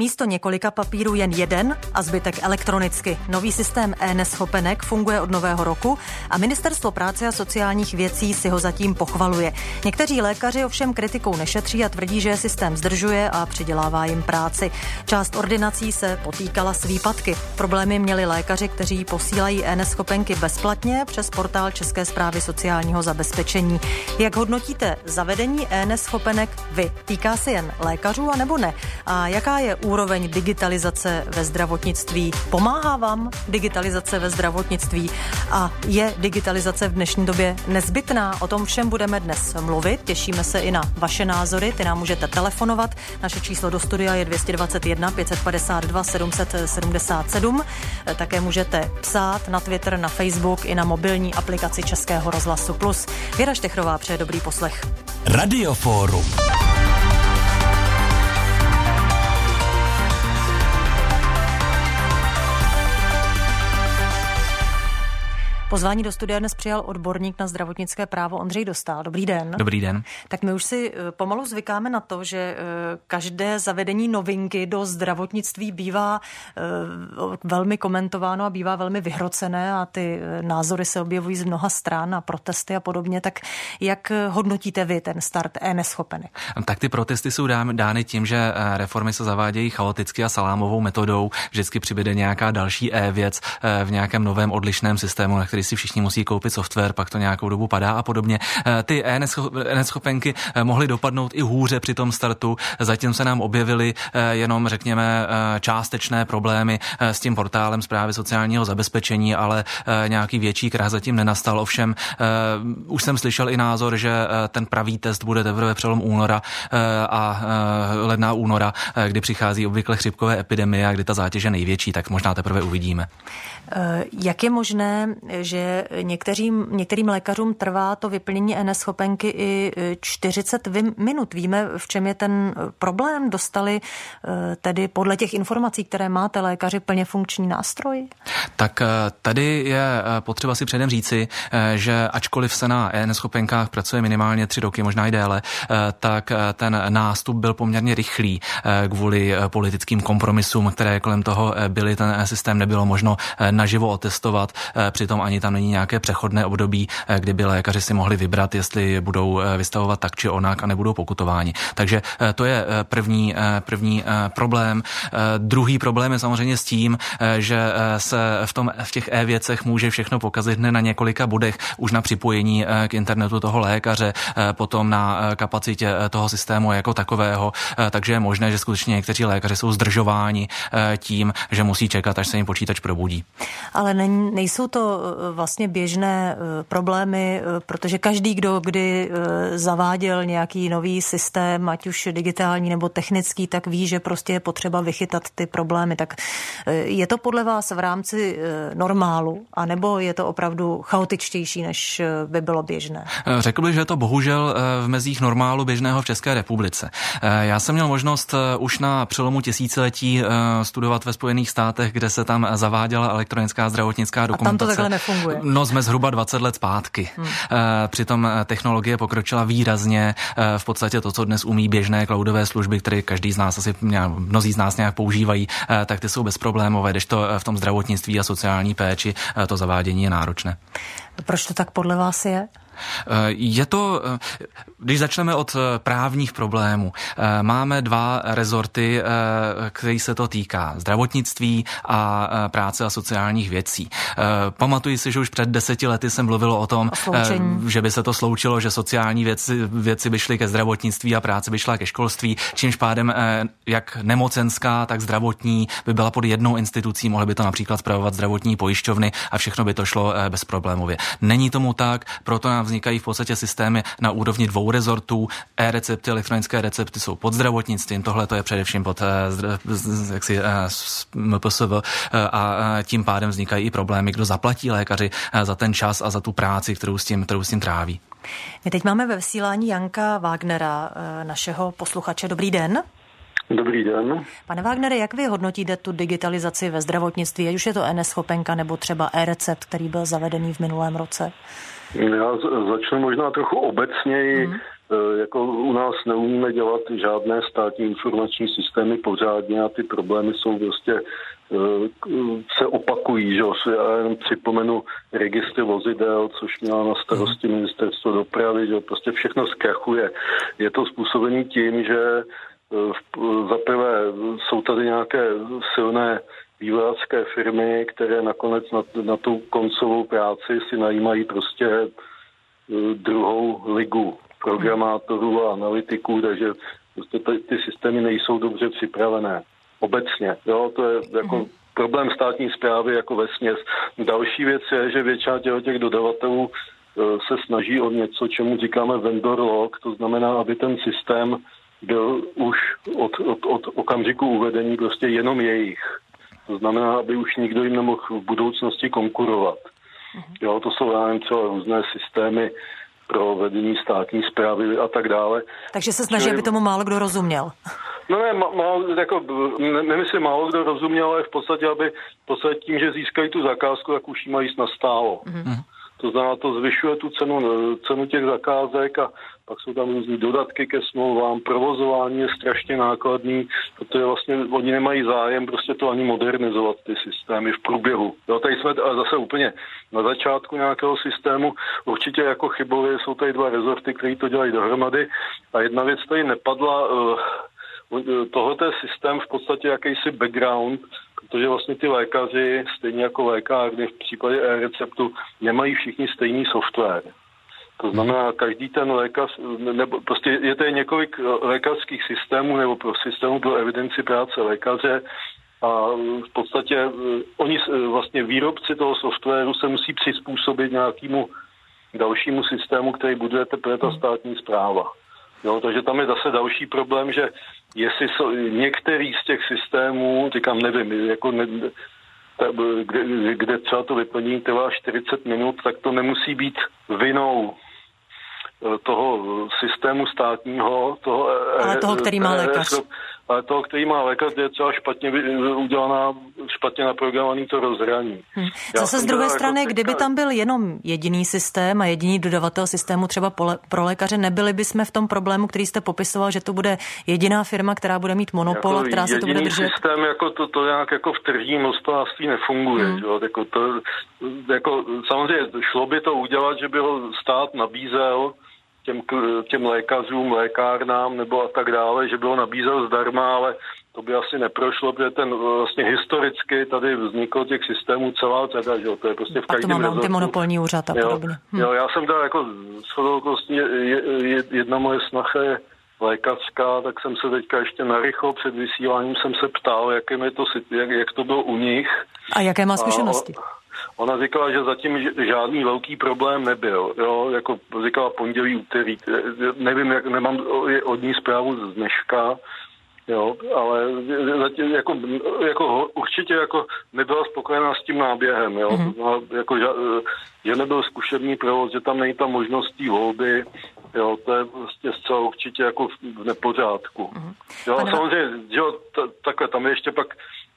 Místo několika papírů jen jeden a zbytek elektronicky. Nový systém e-neschopenek funguje od nového roku a Ministerstvo práce a sociálních věcí si ho zatím pochvaluje. Někteří lékaři ovšem kritikou nešetří a tvrdí, že systém zdržuje a přidělává jim práci. Část ordinací se potýkala s výpadky. Problémy měli lékaři, kteří posílají e-neschopenky bezplatně přes portál České zprávy sociálního zabezpečení. Jak hodnotíte zavedení e-neschopenek vy? Týká se jen lékařů a nebo ne? A jaká je úroveň digitalizace ve zdravotnictví? Pomáhá vám digitalizace ve zdravotnictví? A je digitalizace v dnešní době nezbytná? O tom všem budeme dnes mluvit. Těšíme se i na vaše názory. Ty nám můžete telefonovat. Naše číslo do studia je 221 552 777. Také můžete psát na Twitter, na Facebook i na mobilní aplikaci Českého rozhlasu Plus. Věra Štechrová přeje dobrý poslech. Radioforum. Pozvání do studia dnes přijal odborník na zdravotnické právo Ondřej Dostal. Dobrý den. Dobrý den. Tak my už si eh, pomalu zvykáme na to, že eh, každé zavedení novinky do zdravotnictví bývá eh, velmi komentováno a bývá velmi vyhrocené a ty názory se objevují z mnoha stran a protesty a podobně. Tak jak hodnotíte vy ten start e-neschopenek? Tak ty protesty jsou dány tím, že reformy se zavádějí chaoticky a salámovou metodou. Vždycky přibude nějaká další e-věc v nějakém novém odlišném systému, na který kdy si všichni musí koupit software, pak to nějakou dobu padá a podobně. Eh, ty e-neschopenky eh, mohly dopadnout i hůře při tom startu. Zatím se nám objevily eh, jenom, řekněme, částečné problémy s tím portálem zprávy sociálního zabezpečení, ale nějaký větší krach zatím nenastal. Ovšem, už jsem slyšel i názor, že ten pravý test bude teprve přelom února a ledna února, kdy přichází obvykle chřipkové epidemie a kdy ta zátěž je největší, tak možná teprve uvidíme. Jak je možné, že některým, některým lékařům trvá to vyplnění e-neschopenky i 40 e, minut. Víme, v čem je ten problém? Dostali e, tedy podle těch informací, které máte lékaři, plně funkční nástroj? Tak e, tady je potřeba si předem říci, že ačkoliv se na e-neschopenkách pracuje minimálně tři roky, možná i déle, tak ten nástup byl poměrně rychlý kvůli politickým kompromisům, které kolem toho byly. Ten systém nebylo možno naživo otestovat, přitom ani tam není nějaké přechodné období, eh, kdyby lékaři si mohli vybrat, jestli budou eh, vystavovat tak či onak a nebudou pokutováni. Takže eh, to je první, první problém. Druhý problém je samozřejmě s tím, že se v, tom, v těch e-věcech může všechno pokazit hned na několika bodech, už na připojení k internetu toho lékaře, potom na kapacitě toho systému jako takového, takže je možné, že skutečně někteří lékaři jsou zdržováni tím, že musí čekat, až se jim počítač probudí. Ale nejsou to vlastně běžné eh, problémy, eh, protože každý, kdo kdy eh, zaváděl nějaký nový systém, ať už digitální nebo technický, tak ví, že prostě je potřeba vychytat ty problémy. Tak je to podle vás v rámci normálu, anebo je to opravdu chaotičtější, než by bylo běžné? Řekl bych, že je to bohužel v mezích normálu běžného v České republice. Já jsem měl možnost už na přelomu tisíciletí studovat ve Spojených státech, kde se tam zaváděla elektronická zdravotnická dokumentace. A tam to takhle nefunguje funguje? No jsme zhruba 20 let zpátky. Hmm. Eh, přitom eh, technologie pokročila výrazně. Eh, v podstatě to, co dnes umí běžné cloudové služby, které každý z nás asi, mnozí z nás nějak používají, tak ty jsou bezproblémové, když to v tom zdravotnictví a sociální péči to zavádění je náročné. Proč to tak podle vás je? Eh, je to, eh, když začneme od eh, právních problémů, máme dva rezorty, který se to týká. Zdravotnictví a práce a sociálních věcí. Pamatuji si, že už před deseti lety jsem mluvil o tom, o že by se to sloučilo, že sociální věci, věci by šly ke zdravotnictví a práce by šla ke školství, čímž pádem jak nemocenská, tak zdravotní by byla pod jednou institucí, mohly by to například zpravovat zdravotní pojišťovny a všechno by to šlo bezproblémově. Není tomu tak, proto nám vznikají v podstatě systémy na úrovni dvou rezortů. E-recepty, elektronické recepty jsou pod zdravotnictvím, tohle to je především pod eh, jaksi, eh, MPSV eh, a tím pádem vznikají i problémy, kdo zaplatí lékaři za ten čas a za tu práci, kterou s tím, kterou s tím tráví. My teď máme ve vysílání Janka Wagnera, našeho posluchače. Dobrý den. Dobrý den. Pane Wagnere, jak vy hodnotíte tu digitalizaci ve zdravotnictví, ať už je to e-neschopenka nebo třeba e-recept, který byl zavedený v minulém roce? Já začnu možná trochu obecněji. Hmm. jako u nás neumíme dělat žádné státní informační systémy pořádně a ty problémy jsou prostě se opakují, že Já jenom připomenu registry vozidel, což měla na starosti mhm. ministerstvo dopravy, že prostě všechno zkrachuje. Je to způsobený tím, že za prvé jsou tady nějaké silné vývojářské firmy, které nakonec na, na tu koncovou práci si najímají prostě e, druhou ligu programátorů a analytiků, takže prostě ty, ty systémy nejsou dobře připravené. Obecně, jo, to je jako mm. problém státní zprávy jako ve směs. Další věc je, že většina těch dodavatelů e, se snaží o něco, čemu říkáme vendor log, to znamená, aby ten systém byl už od, od, od okamžiku uvedení prostě jenom jejich. To znamená, aby už nikdo jim nemohl v budoucnosti konkurovat. Mhm. Jo, to jsou já třeba různé systémy pro vedení státní zprávy a tak dále. Takže se snaží, Čili... aby tomu málo kdo rozuměl. No ne, málo, jako, ne, nemyslím málo kdo rozuměl, ale v podstatě, aby v podstatě tím, že získají tu zakázku, tak už ji mají nastálo. Mm-hmm. To znamená, to zvyšuje tu cenu, cenu těch zakázek a pak jsou tam různé dodatky ke smlouvám, provozování je strašně nákladný, protože vlastně oni nemají zájem prostě to ani modernizovat ty systémy v průběhu. Jo, tady jsme zase úplně na začátku nějakého systému. Určitě jako chybově jsou tady dva rezorty, které to dělají dohromady a jedna věc tady nepadla, eh, tohle je systém v podstatě jakýsi background, protože vlastně ty lékaři, stejně jako lékárny v případě e-receptu, nemají všichni stejný software. To znamená, každý ten lékař, nebo prostě je to několik lékařských systémů nebo pro systémů pro evidenci práce lékaře a v podstatě eh, oni eh, vlastně výrobci toho softwaru se musí přizpůsobit nějakému dalšímu systému, který buduje teprve ta státní zpráva. Jo, takže tam je zase další problém, že jestli jsou, některý z těch systémů, říkám, nevím, jako ne, kde, kde třeba to vyplní trvá 40 minut, tak to nemusí být vinou toho systému státního, toho, eh, ale toho, který má eh, lékař. Ale toho, který má lékař, je třeba špatně udělaná, špatně naprogramovaný to rozhraní. Hmm. Zase z druhé strany, jako kdyby tam byl jenom jediný systém a jediný dodavatel systému třeba pro lékaře, nebyli bychom v tom problému, který jste popisoval, že to bude jediná firma, která bude mít monopol jako a která se to bude držet? systém, jako to, to nějak jako v tržním hospodářství nefunguje. Hmm. Jo? Jako to, jako, samozřejmě šlo by to udělat, že by ho stát nabízel těm, těm lékařům, lékárnám nebo a tak dále, že bylo nabízel zdarma, ale to by asi neprošlo, protože ten vlastně historicky tady vzniklo těch systémů celá řada, že jo, to je prostě v každém Pak to mám monopolní úřad a podobně. Hm. Jo, já jsem teda jako shodou je, jedna moje snacha je lékařská, tak jsem se teďka ještě narychlo před vysíláním jsem se ptal, jak, je to, jak, jak to bylo u nich. A jaké má zkušenosti? A, Ona říkala, že zatím žádný velký problém nebyl. Jo? Jako říkala pondělí, úterý. Nevím, jak nemám od ní zprávu z dneška, jo, ale zatím jako, jako určitě jako nebyla spokojená s tím náběhem, jo, mm-hmm. jako, že, že nebyl zkušební provoz, že tam není ta možnost volby, jo, to je prostě zcela určitě jako v nepořádku. Mm-hmm. Jo, Pane... samozřejmě, jo, t- takhle, tam je ještě pak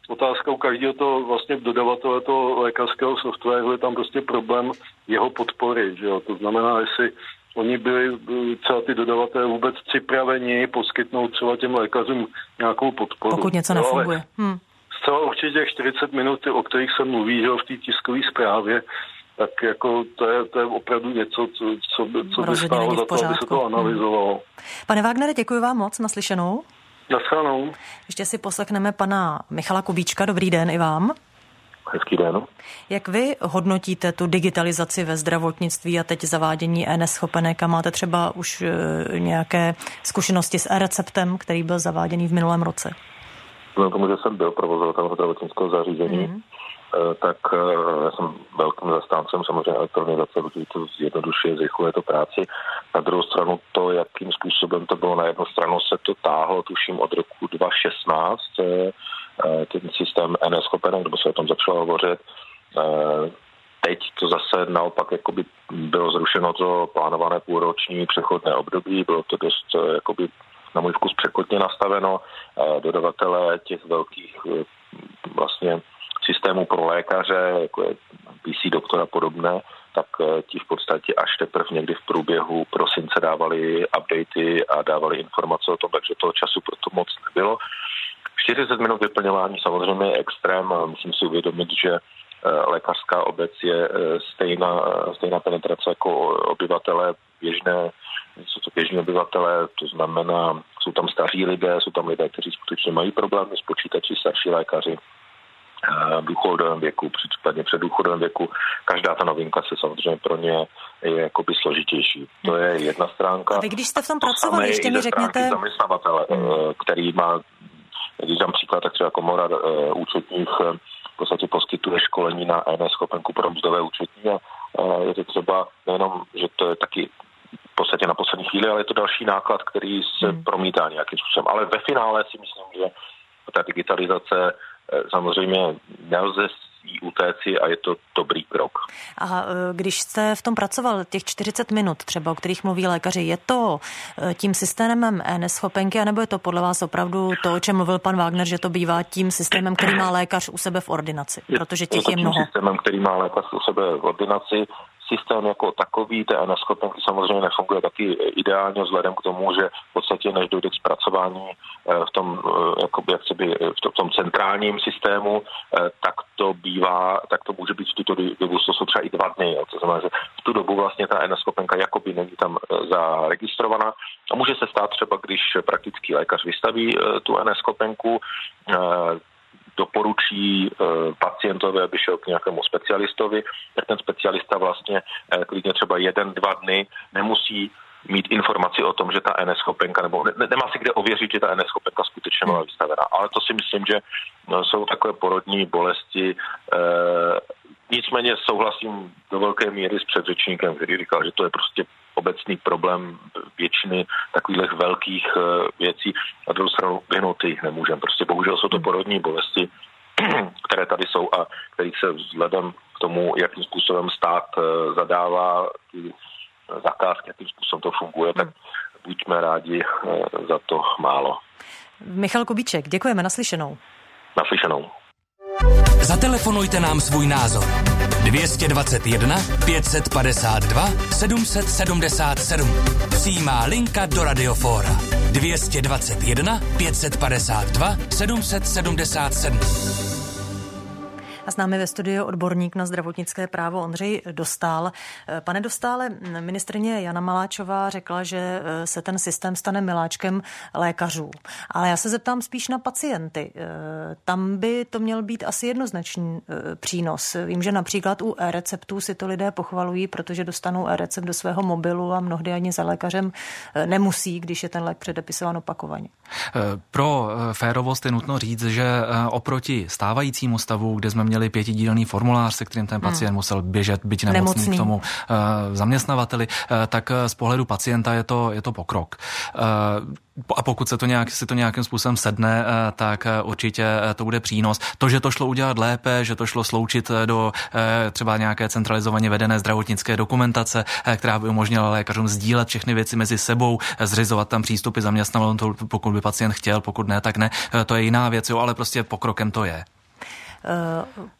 otázkou každého toho vlastně dodavatele toho lékařského softwaru je tam prostě problém jeho podpory, že jo? To znamená, jestli oni byli třeba ty dodavatelé vůbec připraveni poskytnout třeba těm lékařům nějakou podporu. Pokud něco nefunguje. Hmm. Zcela určitě 40 minut, o kterých se mluví že jo, v té tiskové zprávě, tak jako to je, to je opravdu něco, co, co, by, co by stálo za to, aby se to hmm. analyzovalo. Hmm. Pane Wagnere, děkuji vám moc naslyšenou. Naschledanou. Ještě si poslechneme pana Michala Kubíčka. Dobrý den i vám. Hezký den. Jak vy hodnotíte tu digitalizaci ve zdravotnictví a teď zavádění e-neschopenek a máte třeba už e, nějaké zkušenosti s e-receptem, který byl zaváděný v minulém roce? Vzhledem tomu, že jsem byl provozovatelem zdravotnického zařízení, mm-hmm. Tak e, já jsem velkým zastáncem samozřejmě elektronizace, protože to zjednodušuje, zrychluje to práci. Na druhou stranu to, jakým způsobem to bylo, na jednu stranu se to táhlo, tuším, od roku 2016, Eh, ten systém NS schopen, nebo se o tom začalo hovořit. Eh, teď to zase naopak jakoby bylo zrušeno to plánované půlroční přechodné období, bylo to dost eh, jakoby na můj vkus překotně nastaveno. Dodavatelé těch velkých vlastně systémů pro lékaře, jako je PC doktor a podobné, tak ti v podstatě až teprve někdy v průběhu prosince dávali updaty a dávali informace o tom, takže toho času proto moc nebylo. 40 minut vyplňování samozřejmě je extrém a musím si uvědomit, že lékařská obec je stejná, stejná penetrace jako obyvatele běžné, jsou to běžní obyvatele, to znamená, jsou tam staří lidé, jsou tam lidé, kteří skutečně mají problémy s počítači, starší lékaři, v důchodovém věku, případně před důchodovém věku. Každá ta novinka se samozřejmě pro ně je jakoby složitější. To je jedna stránka. A vy když jste v tom pracovali, ještě mi řekněte... zaměstnavatele, hmm. který má, když dám příklad, tak třeba komora uh, účetních v podstatě poskytuje školení na ENS schopenku pro mzdové účetní a je to třeba nejenom, že to je taky v podstatě na poslední chvíli, ale je to další náklad, který se hmm. promítá nějakým způsobem. Ale ve finále si myslím, že ta digitalizace Eh, samozřejmě nelze jí utéci a je to dobrý krok. A eh, když jste v tom pracoval těch 40 minut třeba, o kterých mluví lékaři, je to eh, tím systémem neschopenky, anebo je to podle vás opravdu to, o čem mluvil pan Wagner, že to bývá tím systémem, který má lékař u sebe v ordinaci? Protože těch je, je mnoho. systémem, který má lékař u sebe v ordinaci systém jako takový té neschopenky samozřejmě nefunguje taky ideálně vzhledem k tomu, že v podstatě než dojde k zpracování eh, v tom, eh, jakoby, jak by, v tom centrálním systému, eh, tak to bývá, tak to může být v tuto dobu, to jsou třeba i dva dny. Jo. To znamená, že v tu dobu vlastně ta neschopenka jakoby není tam zaregistrovaná. A může se stát třeba, když praktický lékař vystaví tu neschopenku, doporučí eh, pacientovi, aby šel k nějakému specialistovi, tak ten specialista vlastně eh, klidně třeba jeden, dva dny nemusí mít informaci o tom, že ta NS schopenka, nebo ne, nemá si kde ověřit, že ta NS schopenka skutečně byla vystavená. Ale to si myslím, že no, jsou takové porodní bolesti. E, nicméně souhlasím do velké míry s předřečníkem, který říkal, že to je prostě obecný problém většiny takových velkých eh, věcí. Na druhou stranu vyhnout jich nemůžeme. Prostě bohužel jsou to porodní bolesti, které tady jsou a kterých se vzhledem k tomu, jakým způsobem stát eh, zadává ty zakázky, jakým způsobem to funguje, tak buďme rádi eh, za to málo. Michal Kubíček, děkujeme, naslyšenou. Naslyšenou. Zatelefonujte nám svůj názor. 221 552 777. Přijímá linka do Radiofóra. 221 552 777. A s námi ve studiu odborník na zdravotnické právo Ondřej Dostál. Pane Dostále, ministrně Jana Maláčová řekla, že eh, se ten systém stane miláčkem lékařů. Ale já se zeptám spíš na pacienty. Eh, tam by to měl být asi jednoznačný eh, přínos. Vím, že například u e-receptů si to lidé pochvalují, protože dostanou e-recept do svého mobilu a mnohdy ani za lékařem nemusí, když je ten lék předepisován opakovaně. Pro férovost je nutno říct, že oproti stávajícímu stavu, kde jsme měli měli pětidílný formulář, se kterým ten hmm. pacient hmm. musel běžet, byť nemocný, nemocný. k tomu uh, zaměstnavateli, uh, tak z pohledu pacienta je to, je to pokrok. Uh, a pokud se to nějak, si to nějakým způsobem sedne, tak určitě to bude přínos. To, že to šlo udělat lépe, že to šlo sloučit do třeba nějaké centralizovaně vedené zdravotnické dokumentace, která by umožnila lékařům sdílet všechny věci mezi sebou, zřizovat tam přístupy zaměstnavatelů, pokud by pacient chtěl, pokud ne, tak ne. To je jiná věc, jo, ale prostě pokrokem to je.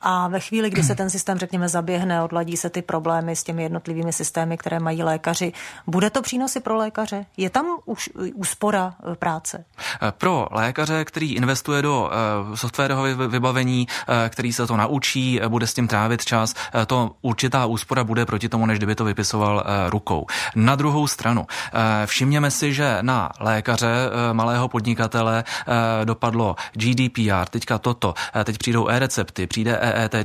A ve chvíli, kdy se ten systém, řekněme, zaběhne, odladí se ty problémy s těmi jednotlivými systémy, které mají lékaři, bude to přínosy pro lékaře? Je tam už úspora eh, práce? Eh, pro lékaře, který investuje do eh, softwarového vybavení, který se to naučí, bude s tím trávit čas, to určitá úspora bude proti tomu, než kdyby to vypisoval rukou. Na druhou stranu, všimněme si, že na lékaře, malého podnikatele dopadlo GDPR, teďka toto, teď přijdou e recepty, přijde EET.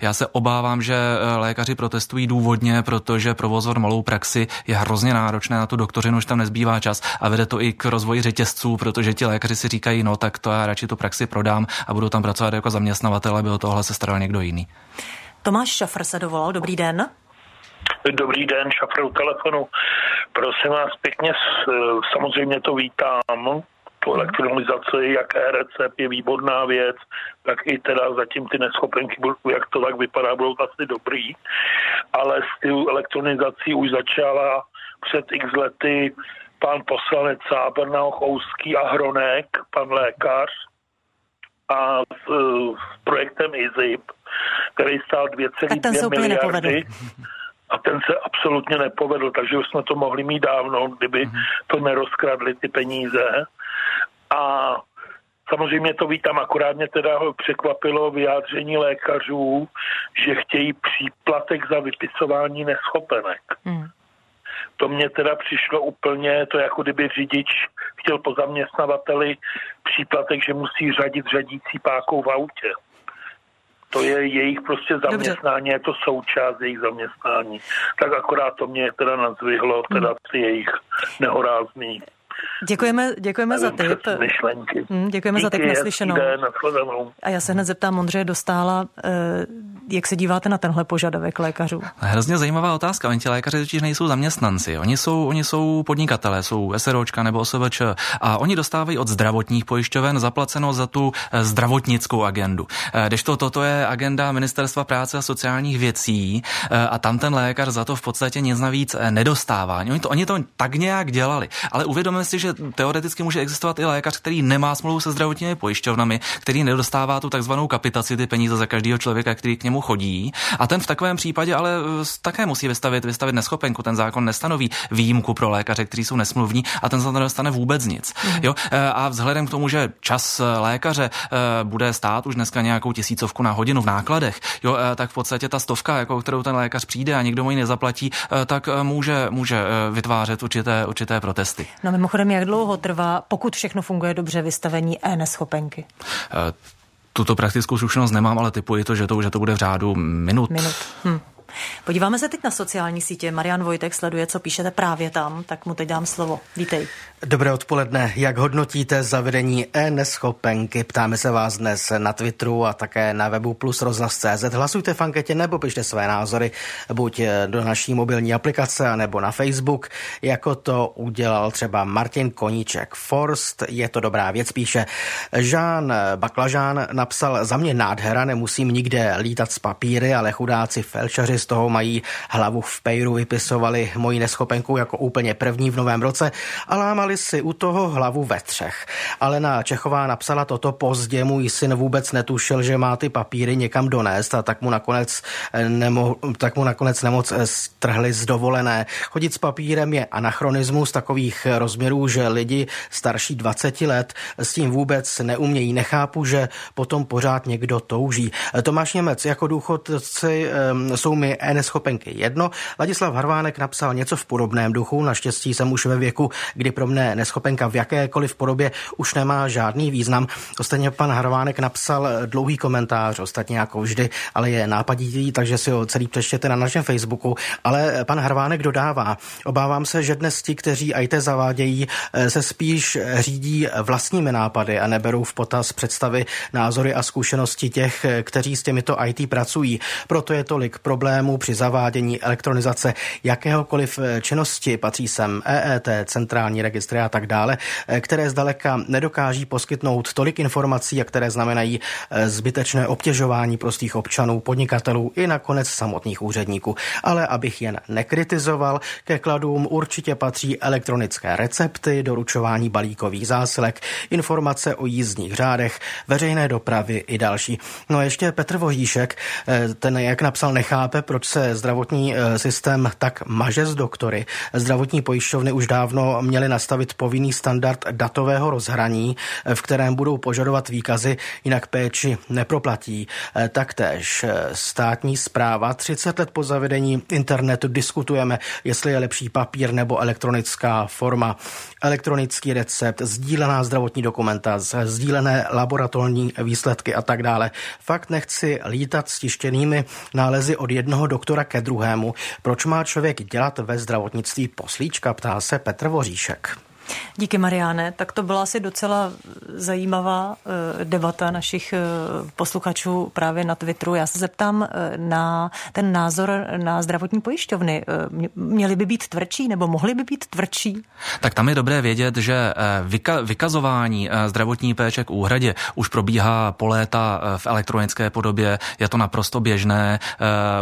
Já se obávám, že eh, lékaři protestují důvodně, protože provozovat malou praxi je hrozně náročné na tu doktorinu, už tam nezbývá čas a vede to i k rozvoji řetězců, protože ti lékaři si říkají, no tak to já radši tu praxi prodám a budu tam pracovat jako zaměstnavatel, aby o tohle se staral někdo jiný. Tomáš Šafr se dovolal, dobrý den. Dobrý den, Šafr u telefonu. Prosím vás pěkně, samozřejmě to vítám, tu elektronizaci, jak e-recept je výborná věc, tak i teda zatím ty neschopenky, jak to tak vypadá, budou asi dobrý, ale s tou elektronizací už začala před x lety pan poslanec Sábrna, Chouský a Hronek, pan lékař, a s, s projektem IZIP, který stál 2,2 miliardy. a ten se absolutně nepovedl, takže už jsme to mohli mít dávno, kdyby mhm. to nerozkradli ty peníze. A samozřejmě to vítám, akorát mě teda překvapilo vyjádření lékařů, že chtějí příplatek za vypisování neschopenek. Hmm. To mě teda přišlo úplně, to jako kdyby řidič chtěl po zaměstnavateli příplatek, že musí řadit řadící pákou v autě to je jejich prostě zaměstnání, Dobře. je to součást jejich zaměstnání. Tak akorát to mě teda nazvihlo, teda hmm. ty jejich nehorázný Děkujeme, děkujeme za tip. Hmm, děkujeme Díky, za tip naslyšenou. A já se hned zeptám Ondřeje Dostála, eh, jak se díváte na tenhle požadavek lékařů? Hrozně zajímavá otázka. Oni ti lékaři totiž nejsou zaměstnanci. Oni jsou, oni jsou podnikatelé, jsou SROčka nebo OSVČ a oni dostávají od zdravotních pojišťoven zaplaceno za tu eh, zdravotnickou agendu. Eh, když to, toto je agenda Ministerstva práce a sociálních věcí a tam ten lékař za to v podstatě nic navíc nedostává. Oni to, oni to tak nějak dělali, ale uvědomíme si, že teoreticky může existovat i lékař, který nemá smlouvu se zdravotními pojišťovnami, který nedostává tu takzvanou kapitaci, ty peníze za každého člověka, který k němu chodí. A ten v takovém případě ale eh, také musí vystavit, vystavit neschopenku. Ten zákon nestanoví výjimku pro lékaře, kteří jsou nesmluvní a ten to nedostane vůbec nic. Mm. Jo? Eh, a vzhledem k tomu, že čas eh, lékaře bude stát už dneska nějakou tisícovku na hodinu v nákladech, jo, tak v podstatě ta stovka, jako kterou ten lékař přijde a nikdo mu ji nezaplatí, tak může, může vytvářet určité, určité protesty. No mimochodem Mimochodem, jak dlouho trvá, pokud všechno funguje dobře, vystavení e-neschopenky? Tuto praktickou zkušenost nemám, ale typuji to, že to, že to bude v řádu minut. Minut. Hm. Podíváme se teď na sociální sítě. Marian Vojtek sleduje, co píšete právě tam, tak mu teď dám slovo. Vítej. Dobré odpoledne. Jak hodnotíte zavedení e-neschopenky? Ptáme se vás dnes na Twitteru a také na webu plus rozhlas.cz. Hlasujte v anketě nebo pište své názory buď do naší mobilní aplikace nebo na Facebook, jako to udělal třeba Martin Koníček. Forst, je to dobrá věc, píše. Žán Baklažán napsal, za mě nádhera, nemusím nikde lítat s papíry, ale chudáci felčaři z toho mají hlavu v pejru, vypisovali moji neschopenku jako úplně první v novém roce a lámali si u toho hlavu ve třech. Alena Čechová napsala toto pozdě, můj syn vůbec netušil, že má ty papíry někam donést a tak mu nakonec, eh, nemo, tak mu nakonec nemoc eh, strhli z dovolené. Chodit s papírem je anachronismus takových rozměrů, že lidi starší 20 let s tím vůbec neumějí. Nechápu, že potom pořád někdo touží. Tomáš Němec, jako důchodci jsou mi e-neschopenky jedno. Ladislav Harvánek napsal něco v podobném duchu. Naštěstí jsem už ve věku, kdy pro mne neschopenka v jakékoliv podobě už nemá žádný význam. Ostatně pan Harvánek napsal dlouhý komentář, ostatně jako vždy, ale je nápaditý, takže si ho celý přečtěte na našem Facebooku. Ale pan Harvánek dodává, obávám se, že dnes ti, kteří IT zavádějí, se spíš řídí vlastními nápady a neberou v potaz představy, názory a zkušenosti těch, kteří s těmito IT pracují. Proto je tolik problémů problémů při zavádění elektronizace jakéhokoliv eh, činnosti, patří sem EET, centrální registry a tak dále, eh, které zdaleka nedokáží poskytnout tolik informací a které znamenají eh, zbytečné obtěžování prostých občanů, podnikatelů i nakonec samotných úředníků. Ale abych jen nekritizoval, ke kladům určitě patří elektronické recepty, doručování balíkových zásilek, informace o jízdních řádech, veřejné dopravy i další. No a ještě Petr Vohýšek, ten jak napsal, nechápe, proč se zdravotní eh, systém tak maže z doktory. Zdravotní pojišťovny už dávno měly nastavit povinný standard datového rozhraní, eh, v kterém budou požadovat výkazy, jinak péči neproplatí. Eh, taktéž státní zpráva 30 let po zavedení internetu diskutujeme, jestli je lepší papír nebo elektronická forma. Elektronický recept, sdílená zdravotní dokumentace, sdílené laboratorní výsledky a tak dále. Fakt nechci lítat s tištěnými nálezy od jednoho jednoho doktora ke druhému. Proč má člověk dělat ve zdravotnictví poslíčka, ptá se Petr Voříšek. Díky, Mariáne. Tak to byla asi docela zajímavá uh, debata našich uh, posluchačů právě na Twitteru. Já se zeptám uh, na ten názor na zdravotní pojišťovny. Měly by být tvrdší nebo mohly by být tvrdší? Tak tam je dobré vědět, že vyka- vykazování zdravotní péče k úhradě už probíhá po léta v elektronické podobě. Je to naprosto běžné.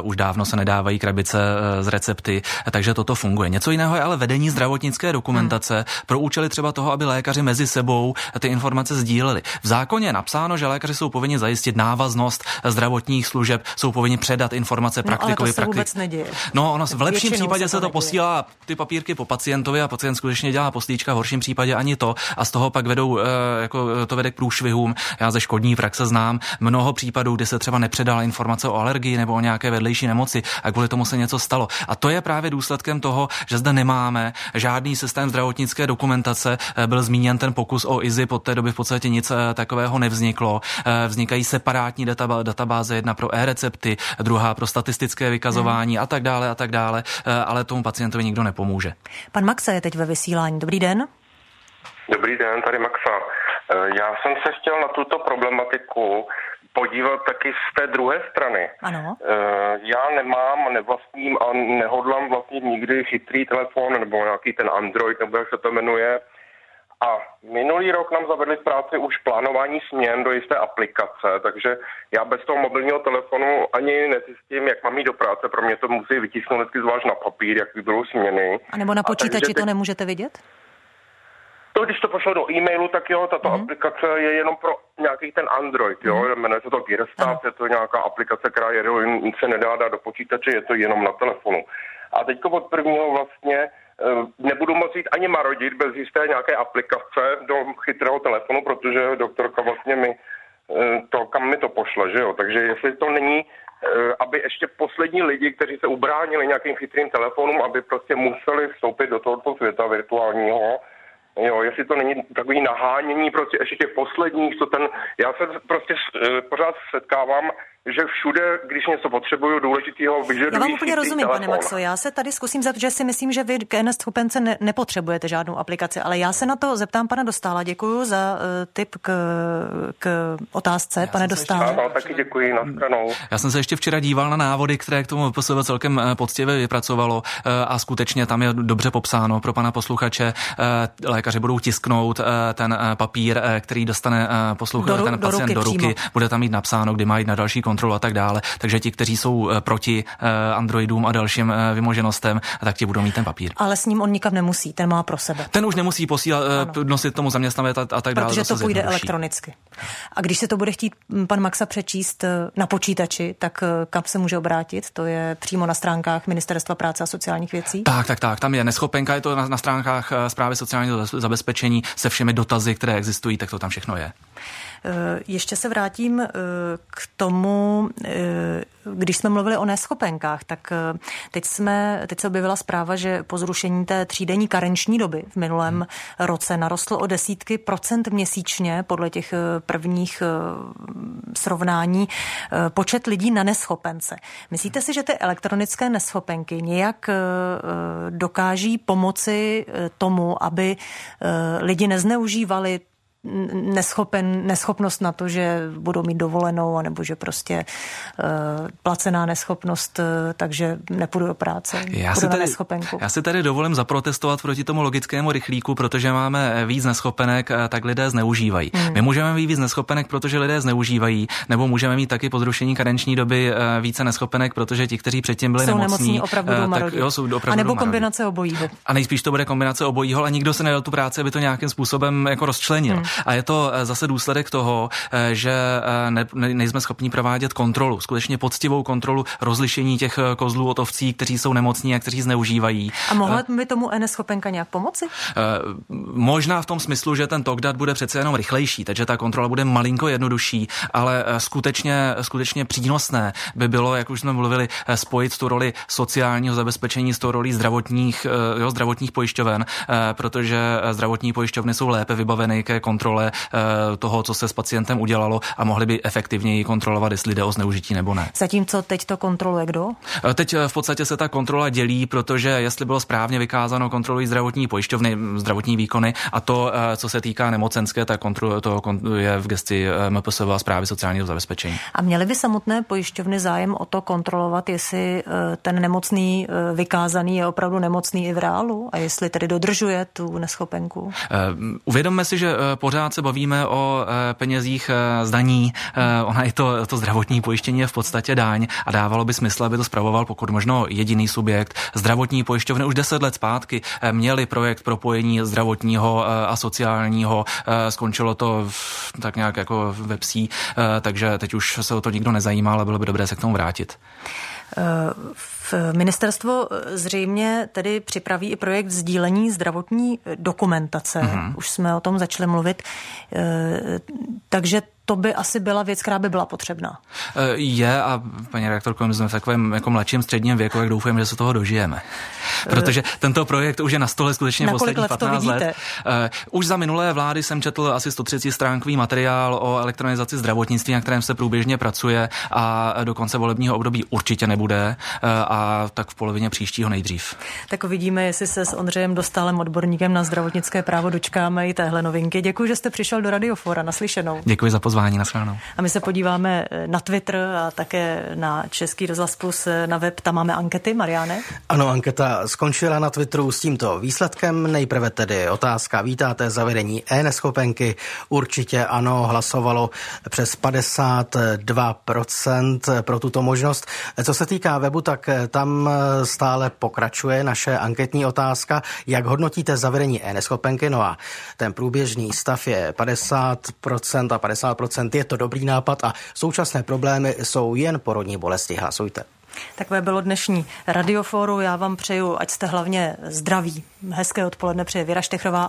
Už dávno se nedávají krabice z recepty, takže toto funguje. Něco jiného je ale vedení zdravotnické dokumentace hmm. pro pro účely třeba toho, aby lékaři mezi sebou ty informace sdíleli. V zákoně je napsáno, že lékaři jsou povinni zajistit návaznost zdravotních služeb, jsou povinni předat informace praktikovi. No, ale to se vůbec neděje. No, ono v lepším případě se to, to posílá ty papírky po pacientovi a pacient skutečně dělá poslíčka, v horším případě ani to a z toho pak vedou, jako to vede k průšvihům. Já ze škodní praxe znám mnoho případů, kdy se třeba nepředala informace o alergii nebo o nějaké vedlejší nemoci a kvůli tomu se něco stalo. A to je právě důsledkem toho, že zde nemáme žádný systém zdravotnické dokumentace. Eh, byl zmíněn ten pokus o IZI, od té doby v podstatě nic eh, takového nevzniklo. Eh, vznikají separátní databáze, jedna pro e-recepty, druhá pro statistické vykazování hmm. a tak dále a tak dále, ale tomu pacientovi nikdo nepomůže. Pan Maxa je teď ve vysílání. Dobrý den. Dobrý den, tady Maxa. Já jsem se chtěl na tuto problematiku podívat taky z té druhé strany. Ano. Eh, já nemám, nevlastním a nehodlám vlastnit nikdy chytrý telefon nebo nějaký ten Android, nebo jak se to jmenuje. A minulý rok nám zavedli v práci už plánování směn do jisté aplikace, takže já bez toho mobilního telefonu ani nezjistím, jak mám jít do práce. Pro mě to musí vytisknout vždycky zvlášť na papír, jak budou směny. A nebo na počítači to nemůžete vidět? To, když to pošlo do e-mailu, tak jo, tato mm-hmm. aplikace je jenom pro nějaký ten Android, jo, mm-hmm. jmenuje se to Gearstat, je to nějaká aplikace, která je, se nedá dát do počítače, je to jenom na telefonu. A teď od prvního vlastně eh, nebudu moci jít ani marodit bez jisté nějaké aplikace do chytrého telefonu, protože doktorka vlastně mi eh, to, kam mi to pošle, že jo. Takže jestli to není, eh, aby ještě poslední lidi, kteří se ubránili nějakým chytrým telefonům, aby prostě museli vstoupit do tohoto světa virtuálního, Jo, jestli to není takový nahánění prostě ještě těch posledních, co ten, já se prostě pořád setkávám že všude, když něco potřebuju důležitého, vyžadují Já vám úplně rozumím, telefon. pane Maxo. Já se tady zkusím zeptat, že si myslím, že vy k NS schopence ne, nepotřebujete žádnou aplikaci, ale já se na to zeptám pana Dostála. Děkuji za uh, tip k, k otázce, já pane Dostála. Ano, taky děkuji, stranou. Já jsem se ještě včera díval na návody, které k tomu PSV celkem eh, poctivě vypracovalo uh, a skutečně tam je dobře popsáno pro pana posluchače. Uh, lékaři budou tisknout uh, ten uh, papír, uh, který dostane uh, posluchač, ten pacient do ruky. Do ruky. Bude tam mít napsáno, kdy má jít na další kontrolu kontrolu a tak dále. Takže ti, kteří jsou eh, proti eh, Androidům a dalším eh, vymoženostem, tak ti budou mít ten papír. Ale s ním on nikam nemusí, ten má pro sebe. Ten už nemusí posílat, ano. nosit tomu zaměstnavec a, a tak dále. Protože to půjde elektronicky. A když se to bude chtít hm, pan Maxa přečíst na počítači, tak kam se může obrátit? To je přímo na stránkách Ministerstva práce a sociálních věcí? Tak, tak, tak. Tam je neschopenka, je to na, na stránkách zprávy sociálního zabezpečení se všemi dotazy, které existují, tak to tam všechno je. Eh, ještě se vrátím eh, k tomu, eh, když jsme mluvili o neschopenkách, tak teď, jsme, teď se objevila zpráva, že po zrušení té třídenní karenční doby v minulém hmm. roce narostl o desítky procent měsíčně podle těch prvních srovnání počet lidí na neschopence. Myslíte si, že ty elektronické neschopenky nějak dokáží pomoci tomu, aby lidi nezneužívali neschopen, neschopnost na to, že budou mít dovolenou, nebo že prostě uh, placená neschopnost, uh, takže nepůjdu do práce, já si, tady, já si tady dovolím zaprotestovat proti tomu logickému rychlíku, protože máme víc neschopenek, tak lidé zneužívají. Hmm. My můžeme mít víc neschopenek, protože lidé zneužívají, nebo můžeme mít taky po zrušení karenční doby více neschopenek, protože ti, kteří předtím byli jsou nemocní, nemocní opravdu tak, jo, jsou opravdu A nebo kombinace obojího. A nejspíš to bude kombinace obojího, a nikdo se nedal tu práci, aby to nějakým způsobem jako rozčlenil. Hmm. A je to eh, zase důsledek toho, eh, že eh, ne, nejsme schopni provádět kontrolu, skutečně poctivou kontrolu rozlišení těch kozlů od ovcí, kteří jsou nemocní a kteří zneužívají. A mohla by tomu NS schopenka nějak pomoci? Možná v tom smyslu, že ten tok dat bude přece jenom rychlejší, takže ta kontrola bude malinko jednodušší, ale skutečně, skutečně přínosné by bylo, jak už jsme mluvili, spojit tu roli sociálního zabezpečení s tou roli zdravotních, jo, zdravotních pojišťoven, protože zdravotní pojišťovny jsou lépe vybaveny ke kontrole kontrole eh, toho, co se s pacientem udělalo a mohli by efektivněji kontrolovat, jestli jde o zneužití nebo ne. Zatímco teď to kontroluje kdo? Eh, teď eh, v podstatě se ta kontrola dělí, protože jestli bylo správně vykázáno, kontrolují zdravotní pojišťovny, zdravotní výkony a to, co se týká nemocenské, tak to je v gesti MPSV a zprávy sociálního zabezpečení. A měly by samotné pojišťovny zájem o to kontrolovat, jestli ten nemocný vykázaný je opravdu nemocný i v reálu a jestli tedy dodržuje tu neschopenku? Uvědomme si, že pořád se bavíme o penězích zdaní. Ona i to, to zdravotní pojištění je v podstatě daň a dávalo by smysl, aby to spravoval pokud možno jediný subjekt. Zdravotní pojišťovny už deset let zpátky měli projekt propojení zdravotního a sociálního. Skončilo to tak nějak jako ve psí, takže teď už se o to nikdo nezajímá, ale bylo by dobré se k tomu vrátit. V ministerstvo zřejmě tedy připraví i projekt sdílení zdravotní dokumentace. Mm-hmm. Už jsme o tom začali mluvit. Takže to by asi byla věc, která by byla potřebná. E, je a paní rektorko, my jsme v takovém jako mladším středním věku, jak doufám, že se toho dožijeme. E, Protože tento projekt už je na stole skutečně na posledních let 15 let. E, už za minulé vlády jsem četl asi 130 stránkový materiál o elektronizaci zdravotnictví, na kterém se průběžně pracuje a do konce volebního období určitě nebude a tak v polovině příštího nejdřív. Tak uvidíme, jestli se s Ondřejem Dostálem, odborníkem na zdravotnické právo, dočkáme i téhle novinky. Děkuji, že jste přišel do Radiofora. Naslyšenou. Děkuji za pozvání pozvání. Naschledanou. A my se podíváme eh, na Twitter a také na Český rozhlas plus eh, na web. Tam máme ankety, Mariáne? Ano, anketa skončila na Twitteru s tímto výsledkem. Nejprve tedy otázka. Vítáte zavedení e-neschopenky? Určitě ano, hlasovalo přes 52% pro tuto možnost. Co se týká webu, tak eh, tam stále pokračuje naše anketní otázka. Jak hodnotíte zavedení e-neschopenky? No a ten průběžný stav je 50% a 50% je to dobrý nápad a současné problémy jsou jen porodní bolesti. Hlasujte. Takové bylo dnešní radioforu. Já vám přeju, ať jste hlavně zdraví. Hezké odpoledne přeje Věra Štechrová.